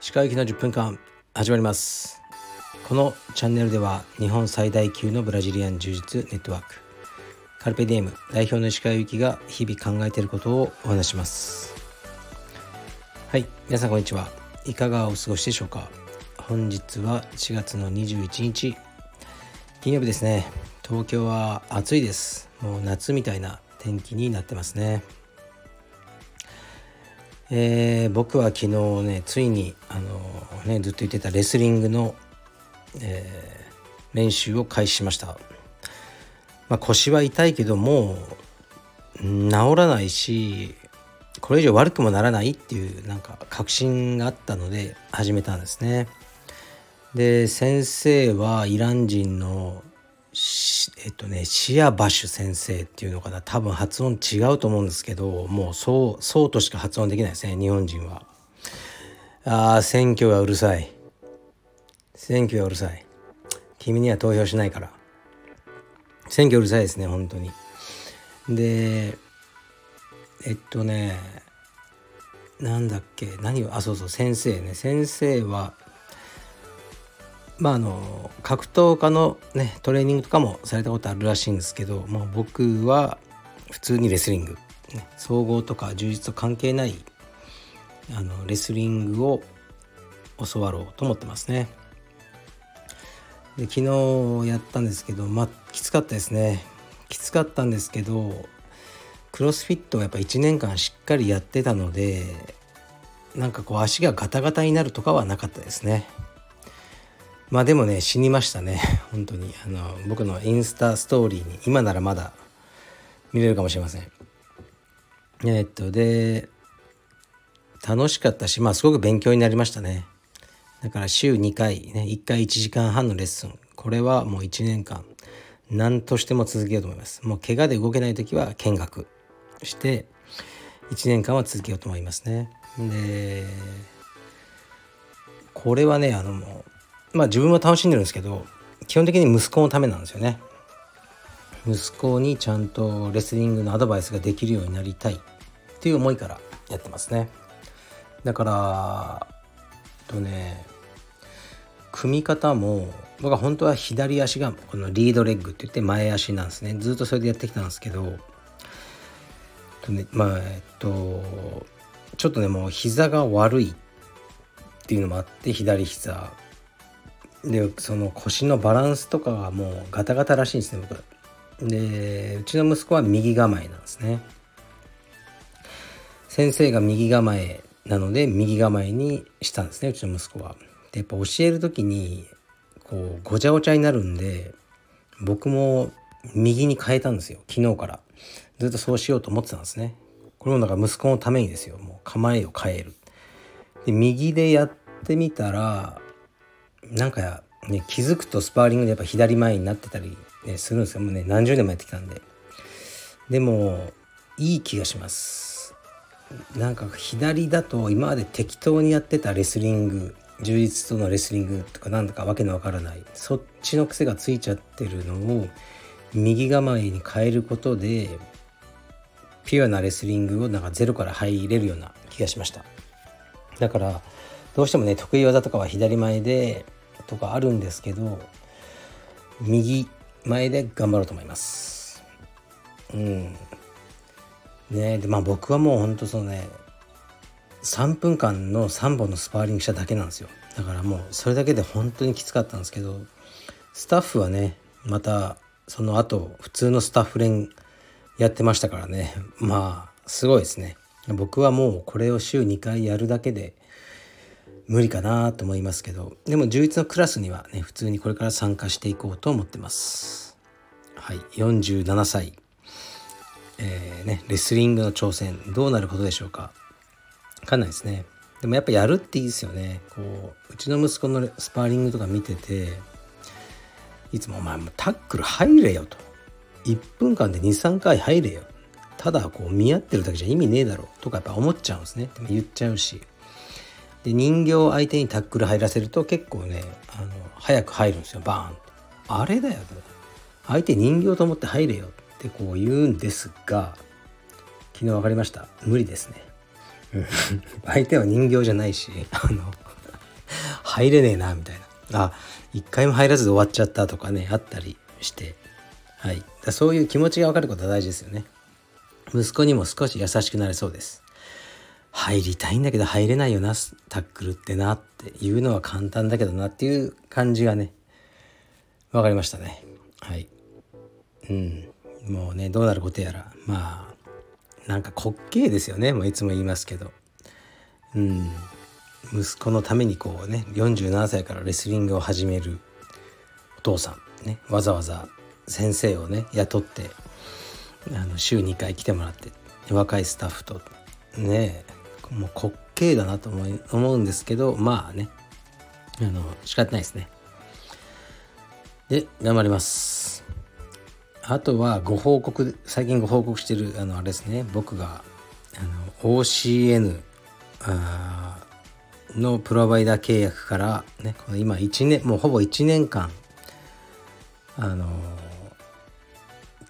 歯科行きの10分間始まります。このチャンネルでは日本最大級のブラジリアン柔術ネットワーク。カルペディエム代表の石川由紀が日々考えていることをお話します。はい皆さんこんにちは。いかがお過ごしでしょうか。本日は4月の21日。金曜日ですね。東京は暑いです。もう夏みたいな天気になってますね。えー、僕は昨日ねついにあのねずっと言ってたレスリングの、えー、練習を開始しました、まあ、腰は痛いけどもう治らないしこれ以上悪くもならないっていうなんか確信があったので始めたんですね。で先生はイラン人のえっとねシアバッシュ先生っていうのかな。多分発音違うと思うんですけどもうそうそうとしか発音できないですね日本人は。ああ選挙がうるさい。選挙がうるさい。君には投票しないから。選挙うるさいですね本当に。でえっとねなんだっけ何をあそうそう先生ね。先生はまああの格闘家のねトレーニングとかもされたことあるらしいんですけどもう僕は普通にレスリング、ね、総合とか充実と関係ないあのレスリングを教わろうと思ってますね。で昨日やったんですけどまあきつかったですね。きつかったんですけどクロスフィットをやっぱ1年間しっかりやってたのでなんかこう足がガタガタになるとかはなかったですね。まあでもね死にましたね。本当に。あの僕のインスタストーリーに今ならまだ見れるかもしれません。えー、っとで楽しかったしまあすごく勉強になりましたね。だから週2回ね1回1時間半のレッスン。これはもう1年間何としても続けようと思います。もう怪我で動けない時は見学。して1年間は続けようと思いますね。でこれはねあのもうまあ自分は楽しんでるんですけど基本的に息子のためなんですよね。息子にちゃんとレスリングのアドバイスができるようになりたいっていう思いからやってますね。だからとね組み方も僕は本当は左足がこのリードレッグって言って前足なんですね。ずっとそれでやってきたんですけどとねまあえっとちょっとねもう膝が悪いっていうのもあって左膝。でその腰のバランスとかがもうガタガタらしいんですね僕。でうちの息子は右構えなんですね。先生が右構えなので右構えにしたんですねうちの息子は。でやっぱ教える時にこうごちゃごちゃになるんで僕も右に変えたんですよ昨日から。ずっとそうしようと思ってたんですね。これもなんか息子のためにですよもう構えを変える。で右でやってみたらなんかね気づくとスパーリングでやっぱ左前になってたり、ね、するんですよ。もうね何十年もやってきたんで。でもいい気がします。なんか左だと今まで適当にやってたレスリング充実とのレスリングとかなんだかわけのわからない。そっちの癖がついちゃってるのを右構えに変えることでピュアなレスリングをなんかゼロから入れるような気がしました。だからどうしてもね得意技とかは左前でとかあるんですけど右前で頑張ろうと思います。うん。ねでまあ僕はもうほんとそのね3分間の3本のスパーリングしただけなんですよ。だからもうそれだけで本当にきつかったんですけどスタッフはねまたその後普通のスタッフ連やってましたからね。まあすごいですね。僕はもうこれを週2回やるだけで無理かなと思いますけどでも充実のクラスにはね普通にこれから参加していこうと思ってます。はい47歳。えー、ねレスリングの挑戦どうなることでしょうか。分かんないですね。でもやっぱやるっていいですよね。こううちの息子のスパーリングとか見てていつも「お前もタックル入れよ」と。1分間で23回入れよ。ただこう見合ってるだけじゃ意味ねえだろうとかやっぱ思っちゃうんですね。でも言っちゃうし。で人形相手にタックル入らせると結構ねあの早く入るんですよバーンあれだよ相手人形と思って入れよってこう言うんですが昨日分かりました。無理ですね。相手は人形じゃないしあの入れねえなみたいな。あ一回も入らずで終わっちゃったとかねあったりして。はい。そういう気持ちが分かることは大事ですよね。息子にも少し優しくなれそうです入りたいんだけど入れないよなタックルってなっていうのは簡単だけどなっていう感じがね分かりましたね。はい。うん。もうねどうなることやら。まあなんか滑稽ですよね。もういつも言いますけど。うん。息子のためにこうね47歳からレスリングを始めるお父さん。ね。わざわざ先生をね雇ってあの週2回来てもらって若いスタッフと。ね。もう滑稽だなと思い思うんですけどまあね。あの仕方ないですね。で頑張ります。あとはご報告最近ご報告してるあのあれですね。僕があの OCN あのプロバイダー契約からねこの今1年もうほぼ1年間あの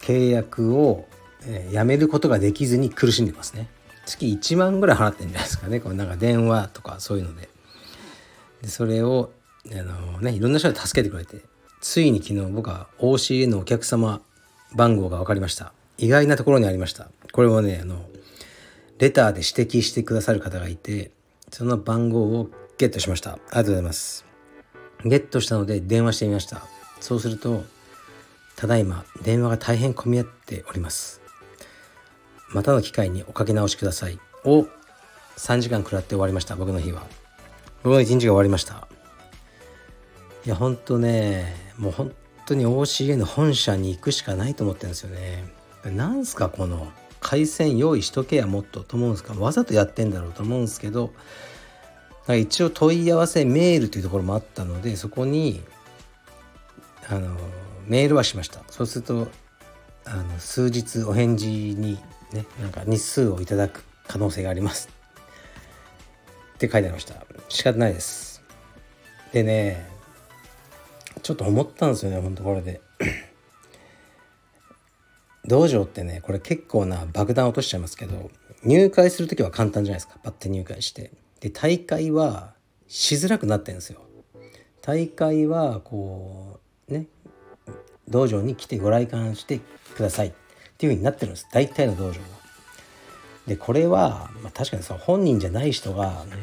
契約を、えー、やめることができずに苦しんでますね。月1万ぐらい払ってんじゃないですかね。このなんか電話とかそういうので。でそれをあのねいろんな人が助けてくれて。ついに昨日僕は OCA のお客様番号が分かりました。意外なところにありました。これをねあのレターで指摘してくださる方がいてその番号をゲットしました。ありがとうございます。ゲットしたので電話してみました。そうするとただいま電話が大変混み合っております。またの機会におかけ直しください。を3時間食らって終わりました。僕の日は。僕の一日が終わりました。いやほんとねもう本当に OCA の本社に行くしかないと思ってるんですよね。なんすかこの回線用意しとけやもっとと思うんですか。わざとやってんだろうと思うんですけど一応問い合わせメールというところもあったのでそこにあのメールはしました。そうするとあの数日お返事にねなんか日数をいただく可能性があります。って書いてありました。仕方ないです。でねちょっと思ったんですよねほんとこれで。道場ってねこれ結構な爆弾落としちゃいますけど入会する時は簡単じゃないですか。パッて入会して。で大会はしづらくなってるんですよ。大会はこうね道場に来てご来館してくださいっていう風になってるんです。大体の道場は。でこれは、まあ、確かにその本人じゃない人がね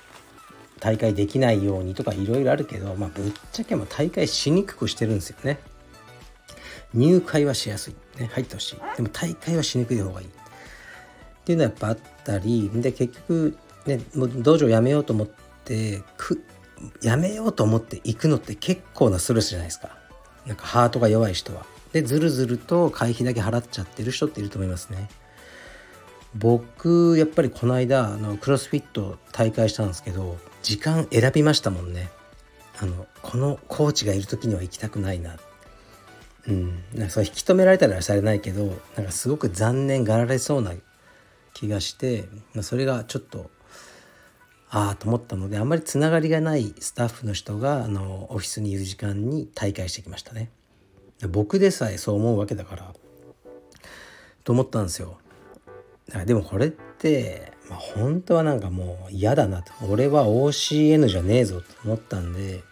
大会できないようにとかいろいろあるけど、まあ、ぶっちゃけも大会しにくくしてるんですよね。入会はしやすい、ね、入ってほしい。でも大会はしにくい方がいい。っていうのはやっぱあったりで結局ねもう道場辞めようと思ってくやめようと思って行くのって結構なストレスじゃないですか。なんかハートが弱い人は。でずるずると会費だけ払っちゃってる人っていると思いますね。僕やっぱりこの間あのクロスフィット大会したんですけど時間選びましたもんね。あのこのコーチがいる時には行きたくないな。うん。なんかそれ引き止められたらされないけどなんかすごく残念がられそうな気がして、まあ、それがちょっとああと思ったのであんまりつながりがないスタッフの人があのオフィスにいる時間に大会してきましたね。僕でさえそう思うわけだからと思ったんですよ。でもこれって、まあ、本当はなんかもう嫌だなと。俺は OCN じゃねえぞと思ったんで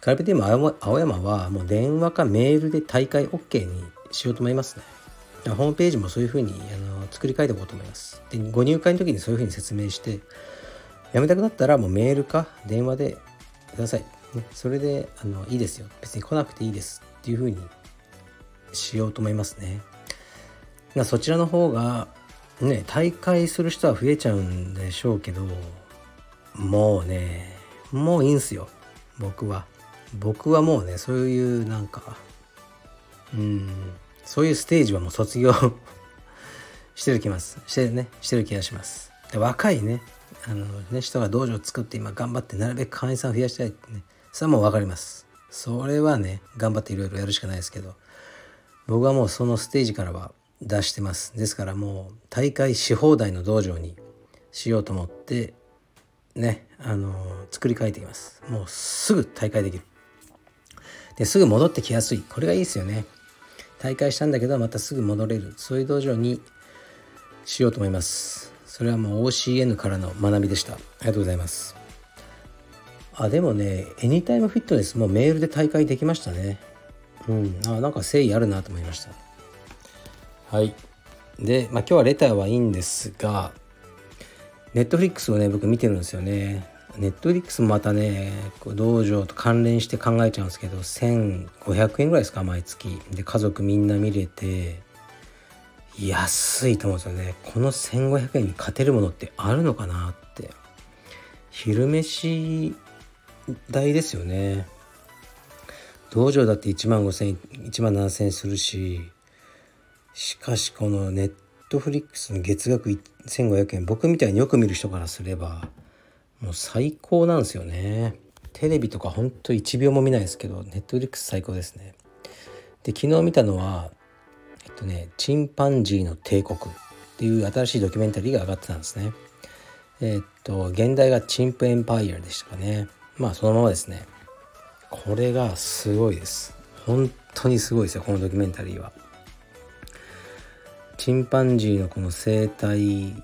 カルペディム青山はもう電話かメールで大会 OK にしようと思いますね。ホームページもそういうふうにあの作り変えておこうと思います。でご入会の時にそういうふうに説明してやめたくなったらもうメールか電話でください、それであのいいですよ。別に来なくていいです。っていうふうにしようと思いますね。そちらの方がね大会する人は増えちゃうんでしょうけどもうねもういいんすよ。僕は。僕はもうねそういうなんかうんそういうステージはもう卒業 してる気ます。してねしてる気がします。で若いねあのね人が道場を作って今頑張ってなるべく会員さん増やしたいってねそれはもう分かります。それはね頑張っていろいろやるしかないですけど僕はもうそのステージからは出してます。ですからもう大会し放題の道場にしようと思ってねあの作り変えています。もうすぐ大会できる。ですぐ戻ってきやすい。これがいいですよね。大会したんだけどまたすぐ戻れる。そういう道場にしようと思います。それはもう OCN からの学びでした。ありがとうございます。あでもねエニタイムフィットネスもメールで大会できましたね。うん。あなんか誠意あるなと思いました。はい。で、まあ、今日はレターはいいんですがネットフリックスをね僕見てるんですよね。ネットフリックスもまたね道場と関連して考えちゃうんですけど1500円ぐらいですか毎月。で家族みんな見れて安いと思うんですよね。この1500円に勝てるものってあるのかなって。昼飯代ですよね。道場だって1万5000円1万7000円するししかしこのネットフリックスの月額1500円僕みたいによく見る人からすればもう最高なんですよね。テレビとかほんと1秒も見ないですけどネットフリックス最高ですね。で昨日見たのはえっとねチンパンジーの帝国っていう新しいドキュメンタリーが上がってたんですね。えっと現代がチンプエンパイアでしたかね。まあそのままですね。これがすごいです。本当にすごいですよこのドキュメンタリーは。チンパンジーのこの生態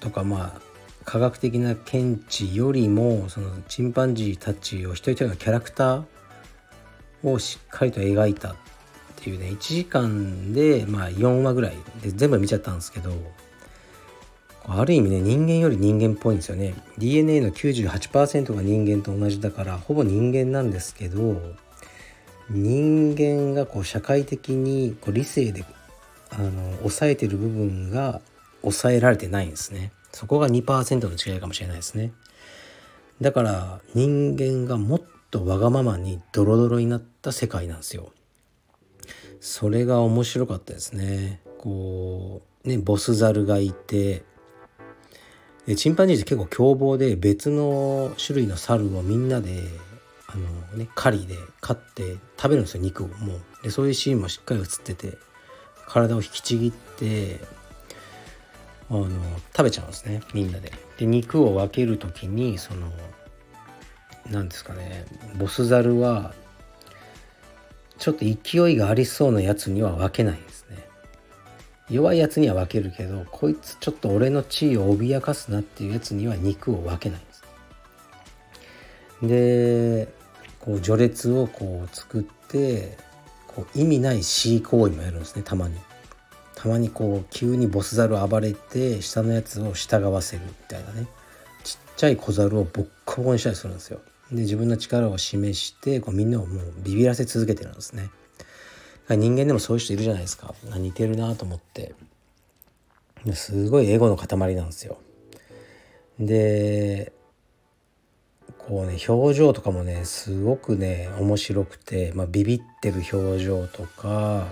とかまあ科学的な見地よりもそのチンパンジーたちを一人一人のキャラクターをしっかりと描いたっていうね1時間でまあ4話ぐらいで全部見ちゃったんですけどある意味ね人間より人間っぽいんですよね。DNA の98%が人間と同じだからほぼ人間なんですけど人間がこう社会的にこう理性であの抑えてる部分が抑えられてないんですね。そこが2%の違いかもしれないですね。だから人間がもっとわがままにドロドロになった世界なんですよ。それが面白かったですね。こうねボスザルがいてチンパンジーって結構凶暴で別の種類の猿をみんなであのね狩りで飼って食べるんですよ肉をもうでそういうシーンもしっかり映ってて体を引きちぎってあの食べちゃうんですねみんなで。で肉を分ける時にその何ですかねボスザルはちょっと勢いがありそうなやつには分けないですね。弱いやつには分けるけどこいつちょっと俺の地位を脅かすなっていうやつには肉を分けないんです。でこう序列をこう作ってこう意味ない恣意行為もやるんですねたまに。たまにこう急にボスザル暴れて下のやつを従わせるみたいなねちっちゃい小猿をボッコボコにしたりするんですよ。で自分の力を示してこうみんなをもうビビらせ続けてるんですね。人間でもそういう人いるじゃないですか。似てるなと思って。すごいエゴの塊なんですよ。でこうね表情とかもねすごくね面白くて、まあ、ビビってる表情とか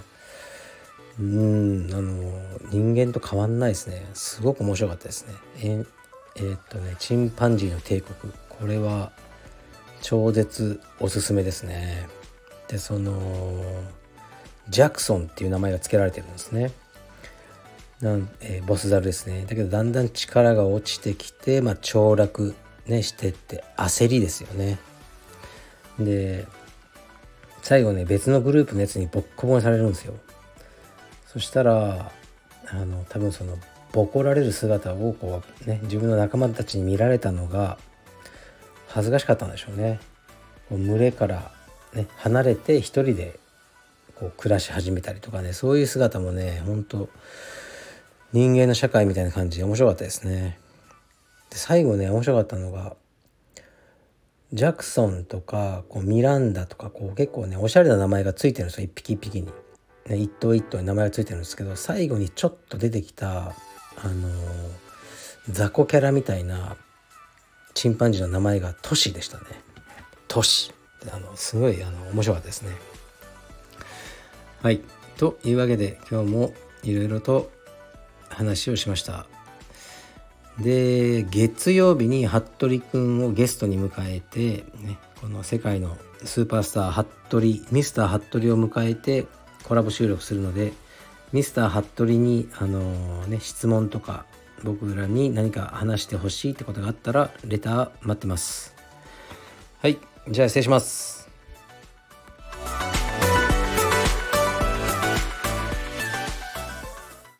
うんあの人間と変わんないですね。すごく面白かったですね。ええー、っとねチンパンジーの帝国。これは超絶おすすめですね。でそのジャクソンっていう名前が付けられてるんですね。なん、えー、ボスザルですね。だけどだんだん力が落ちてきて、まあ、凋落、ね、してって焦りですよね。で最後ね別のグループのやつにボッコボコにされるんですよ。そしたらあの多分そのボコられる姿をこうね自分の仲間たちに見られたのが恥ずかしかったんでしょうね。こう群れから、ね、離れて一人でこう暮らし始めたりとかねそういう姿もねほんと人間の社会みたいな感じで面白かったですね。で最後ね面白かったのがジャクソンとかこうミランダとかこう結構ねおしゃれな名前が付いてるんですよ一匹一匹に。ね、一頭一頭に名前が付いてるんですけど最後にちょっと出てきたあの雑魚キャラみたいなチンパンジーの名前がトシでしたね。トシあのすごいあの面白かったですね。はい。というわけで今日もいろいろと話をしました。で月曜日に服部くんをゲストに迎えて、ね、この世界のスーパースター服部ミスター服部を迎えてコラボ収録するのでミスター服部にあのー、ね質問とか僕らに何か話してほしいってことがあったらレター待ってますはいじゃあ失礼します